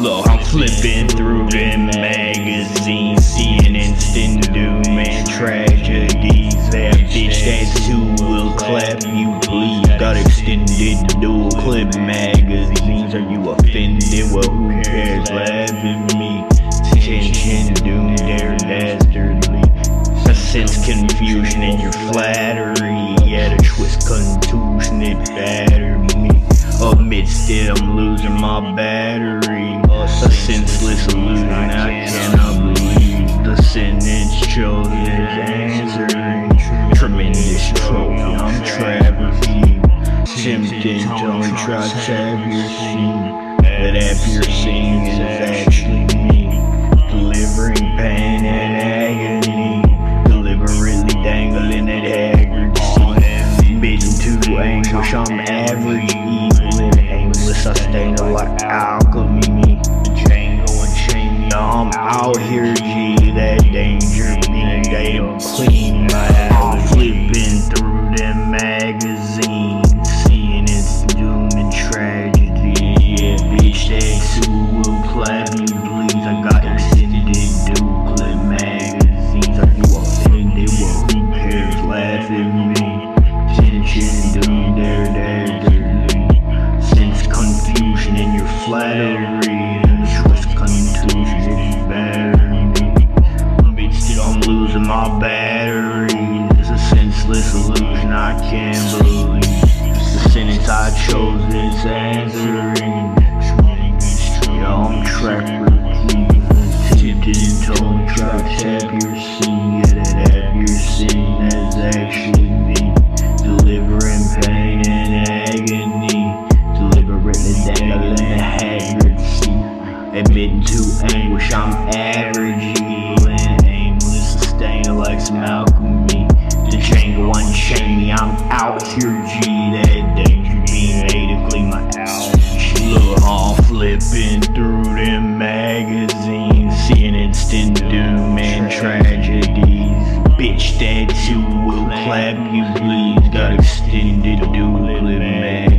Look, I'm flipping through them magazines, seeing instant doom and tragedies. That bitch that's who will clap you, please. Got extended dual clip magazines. Are you offended? Well, who cares? Laugh at me. Tension, doom, dare, dastardly. I sense confusion in your flattery. Yeah, the twist contusion, it battered me. Amidst it, I'm losing my battery. Tempting, don't try to have your scene. That after seeing is actually me. Delivering pain and agony. Deliberately dangling at scene. Bitten to anguish, I'm average, evil and aimless. I stain it like alchemy. Django and chain me. I'm out here, G. That danger being damn clean. My flipping through them magazines. Who will clap you, please. I got extended duplicate magazines. Are you offended? Well, who cares? Laugh at me. Tension, doom, dare, dare, Sense confusion in your flattery. And trust contusion is battery. Bitch, I'm losing my battery. It's a senseless illusion I can't believe. The sentence I chose is answering. Tap your scene. Yeah, that have your scene is actually me. Delivering pain and agony. Dangling the haggard seat. Admitting to anguish, I'm average. And aimless, sustained like some alchemy. The Django unchain me, I'm out here, G. clap, you please got extended, do live, man.